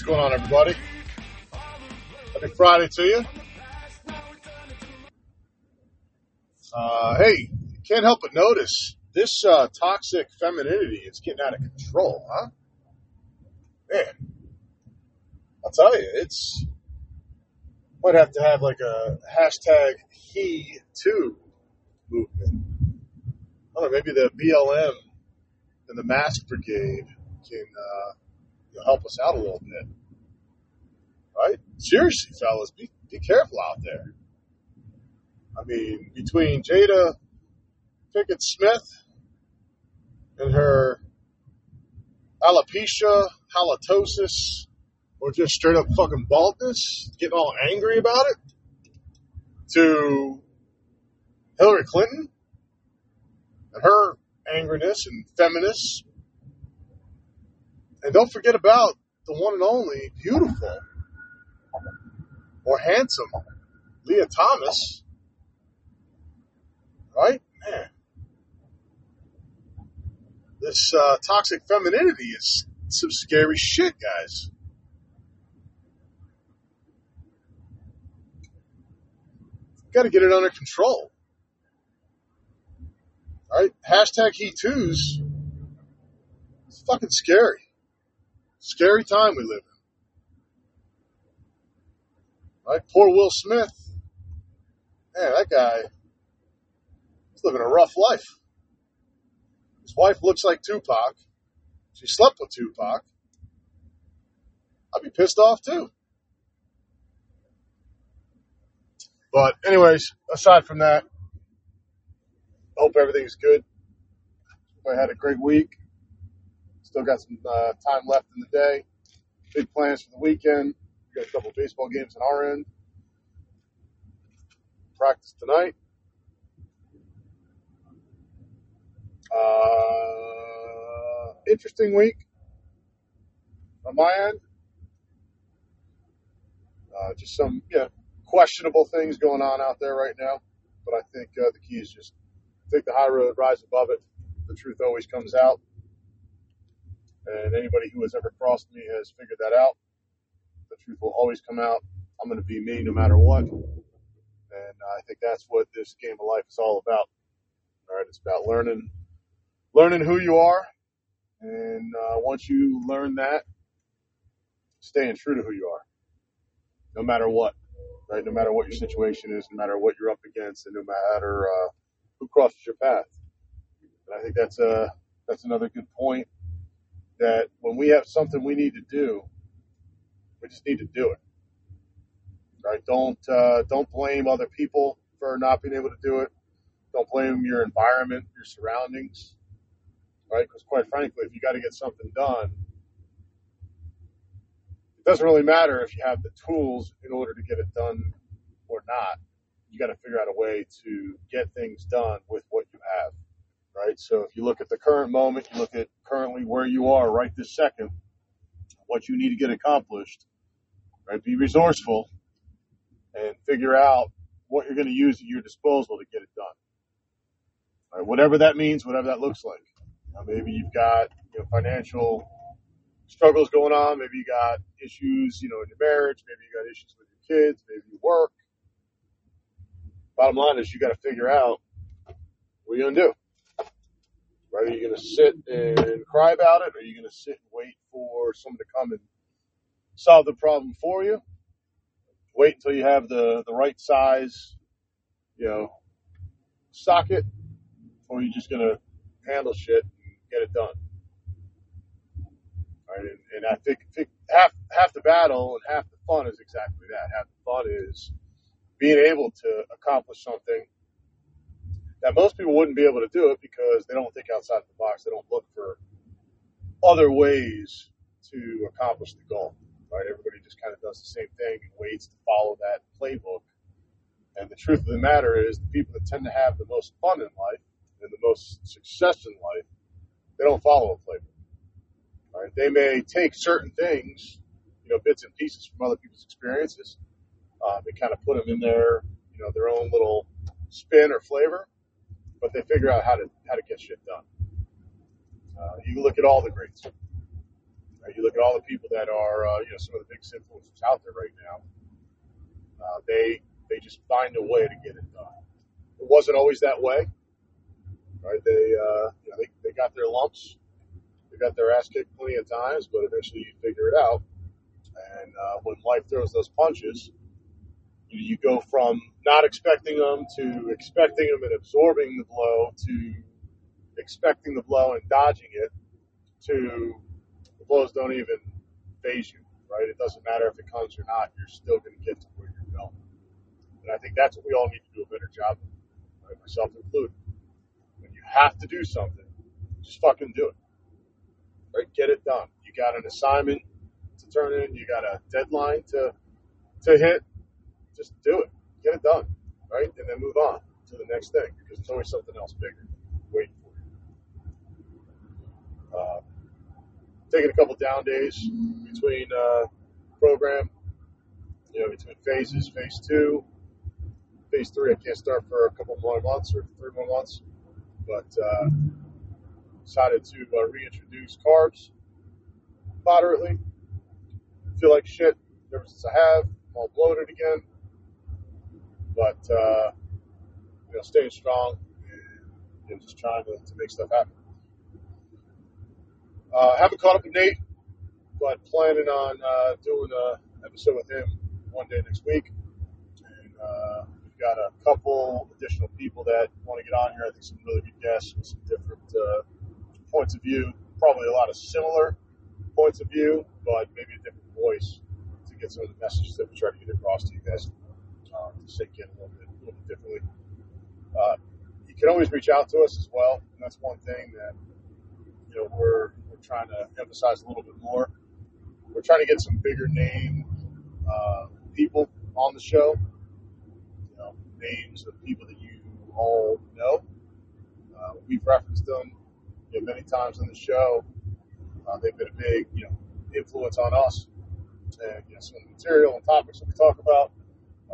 everybody. Happy Friday to you. Uh, hey, can't help but notice this uh, toxic femininity is getting out of control, huh? Man, I'll tell you, it's might have to have like a hashtag he too movement. I don't know, maybe the BLM and the Mask Brigade can uh, you know, help us out a little bit, right? Seriously, fellas, be be careful out there. I mean, between Jada Pinkett Smith and her alopecia, halitosis, or just straight up fucking baldness, getting all angry about it, to Hillary Clinton and her angriness and feminists. And don't forget about the one and only beautiful or handsome Lia Thomas, right? Man, this uh, toxic femininity is some scary shit, guys. Got to get it under control. Right? Hashtag he twos. It's fucking scary. Scary time we live in. Right? Poor Will Smith. Man, that guy is living a rough life. His wife looks like Tupac. She slept with Tupac. I'd be pissed off too. But anyways, aside from that, hope everything's good. I had a great week. Still got some uh, time left in the day. Big plans for the weekend. We got a couple baseball games on our end. Practice tonight. Uh, interesting week on my end. Uh, just some yeah questionable things going on out there right now, but I think uh, the key is just take the high road, rise above it. The truth always comes out, and anybody who has ever crossed me has figured that out. The truth will always come out. I'm going to be me no matter what, and I think that's what this game of life is all about. All right, it's about learning learning who you are, and uh, once you learn that, staying true to who you are, no matter what, right? No matter what your situation is, no matter what you're up against, and no matter uh, who crosses your path. And I think that's a that's another good point. That when we have something we need to do, we just need to do it, right? Don't uh, don't blame other people for not being able to do it. Don't blame your environment, your surroundings right? Because quite frankly, if you got to get something done, it doesn't really matter if you have the tools in order to get it done or not. You got to figure out a way to get things done with what you have, right? So if you look at the current moment, you look at currently where you are right this second, what you need to get accomplished, right? Be resourceful and figure out what you're going to use at your disposal to get it done. Right? Whatever that means, whatever that looks like. Uh, maybe you've got you know, financial struggles going on. Maybe you got issues, you know, in your marriage. Maybe you got issues with your kids. Maybe you work. Bottom line is you got to figure out what you're going to do. Right? Are you going to sit and cry about it? Or are you going to sit and wait for someone to come and solve the problem for you? Wait until you have the, the right size, you know, socket? Or are you just going to handle shit and get it done. Right? And, and I think, think half half the battle and half the fun is exactly that. Half the fun is being able to accomplish something that most people wouldn't be able to do it because they don't think outside the box. They don't look for other ways to accomplish the goal. Right? Everybody just kind of does the same thing and waits to follow that playbook. And the truth of the matter is, the people that tend to have the most fun in life and the most success in life they don't follow a playbook. Right? They may take certain things, you know, bits and pieces from other people's experiences, uh, they kind of put them in their, you know, their own little spin or flavor, but they figure out how to how to get shit done. Uh, you look at all the greats. Uh, you look at all the people that are, uh, you know, some of the biggest influencers out there right now. Uh, they they just find a way to get it done. It wasn't always that way, right? They uh, you know, they, they got their lumps, they got their ass kicked plenty of times, but eventually you figure it out. And uh, when life throws those punches, you, go from not expecting them to expecting them and absorbing the blow to expecting the blow and dodging it to the blows don't even faze you, right? It doesn't matter if it comes or not, you're still going to get to where you're going. And I think that's what we all need to do a better job of, right? myself included. When you have to do something, just fucking do it, right? Get it done. You got an assignment to turn in, you got a deadline to to hit, just do it. Get it done, right? And then move on to the next thing because there's always something else bigger waiting for you. Uh, taking a couple down days between uh, program, you know, between phases. Phase two, phase three, I can't start for a couple more months or three more months, but uh, decided to uh, reintroduce carbs moderately. Feel like shit ever since I have. I'm all bloated again, but uh, you know, staying strong and you know, just trying to, to make stuff happen. Uh, haven't caught up with Nate, but planning on uh, doing an episode with him one day next week. And uh, we've got a couple additional people that want to get on here. I think some really good guests with some different uh, points of view. Probably a lot of similar points of view, but maybe a different voice to get some of the messages that we try to get across to you guys uh, to sink in a little bit, a little bit differently. Uh, you can always reach out to us as well, and that's one thing that you know we're we're trying to emphasize a little bit more. We're trying to get some bigger name uh, people on the show. You know, names of people that you all know. Uh, we've referenced them you know, many times on the show. Uh, they've been a big, you know, influence on us, and you know, some of the material and topics that we talk about,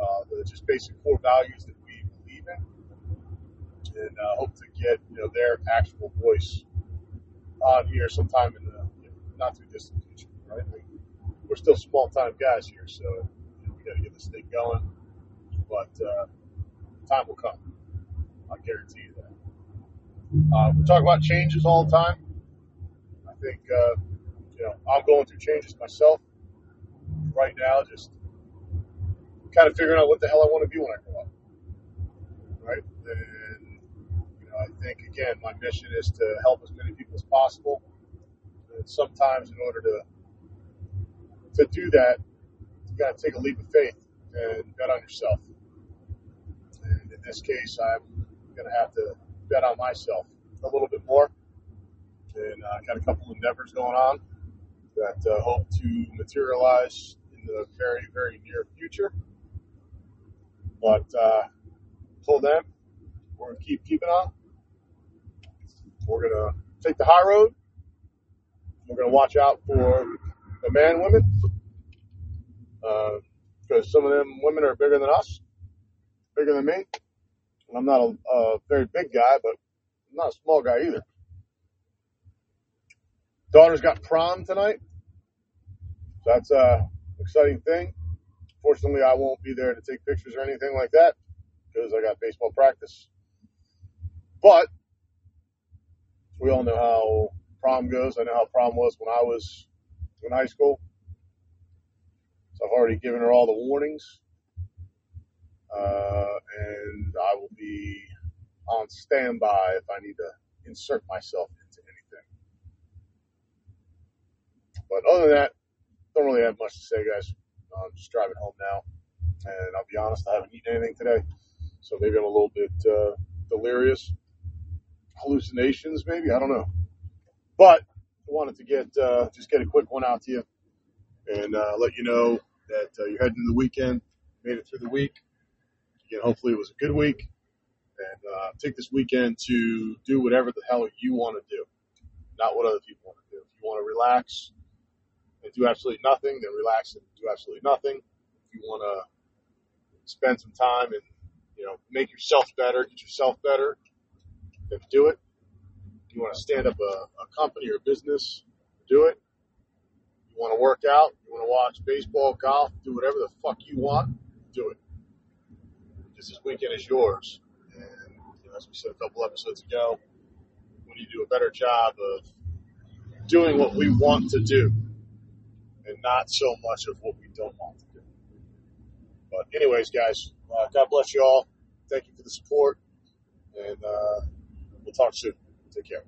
uh, the just basic core values that we believe in, and uh, hope to get you know their actual voice on here sometime in the you know, not too distant future. Right? We, we're still small time guys here, so you know, we got to get this thing going, but uh, time will come. I guarantee you that. Uh, we talk about changes all the time. I think, uh, you know, I'm going through changes myself right now, just kind of figuring out what the hell I want to be when I grow up. Right? And, you know, I think, again, my mission is to help as many people as possible. And sometimes, in order to to do that, you got to take a leap of faith and bet on yourself. And in this case, I'm going to have to bet on myself a little bit more. And I uh, got a couple endeavors going on that uh, hope to materialize in the very, very near future. But uh, until then, we're to keep keeping on. We're to take the high road. We're to watch out for the man women because uh, some of them women are bigger than us, bigger than me. And I'm not a, a very big guy, but I'm not a small guy either. Daughter's got prom tonight. That's a exciting thing. Fortunately, I won't be there to take pictures or anything like that because I got baseball practice. But we all know how prom goes. I know how prom was when I was in high school. So I've already given her all the warnings. Uh, and I will be on standby if I need to insert myself into anything. But other than that, don't really have much to say, guys. I'm just driving home now, and I'll be honest, I haven't eaten anything today, so maybe I'm a little bit uh, delirious, hallucinations, maybe I don't know. But I wanted to get uh, just get a quick one out to you and uh, let you know that uh, you're heading into the weekend, made it through the week. Again, hopefully it was a good week, and uh, take this weekend to do whatever the hell you want to do, not what other people want to do. If you want to relax and do absolutely nothing, then relax and do absolutely nothing. If you want to spend some time and you know make yourself better, get yourself better, then do it. If you want to stand up a, a company or a business, do it. You want to work out, you want to watch baseball, golf, do whatever the fuck you want, do it. Because this weekend is yours. And you know, as we said a couple episodes ago, we need to do a better job of doing what we want to do and not so much of what we don't want to do. But anyways, guys, uh, God bless you all. Thank you for the support, and uh, we'll talk soon. Take care.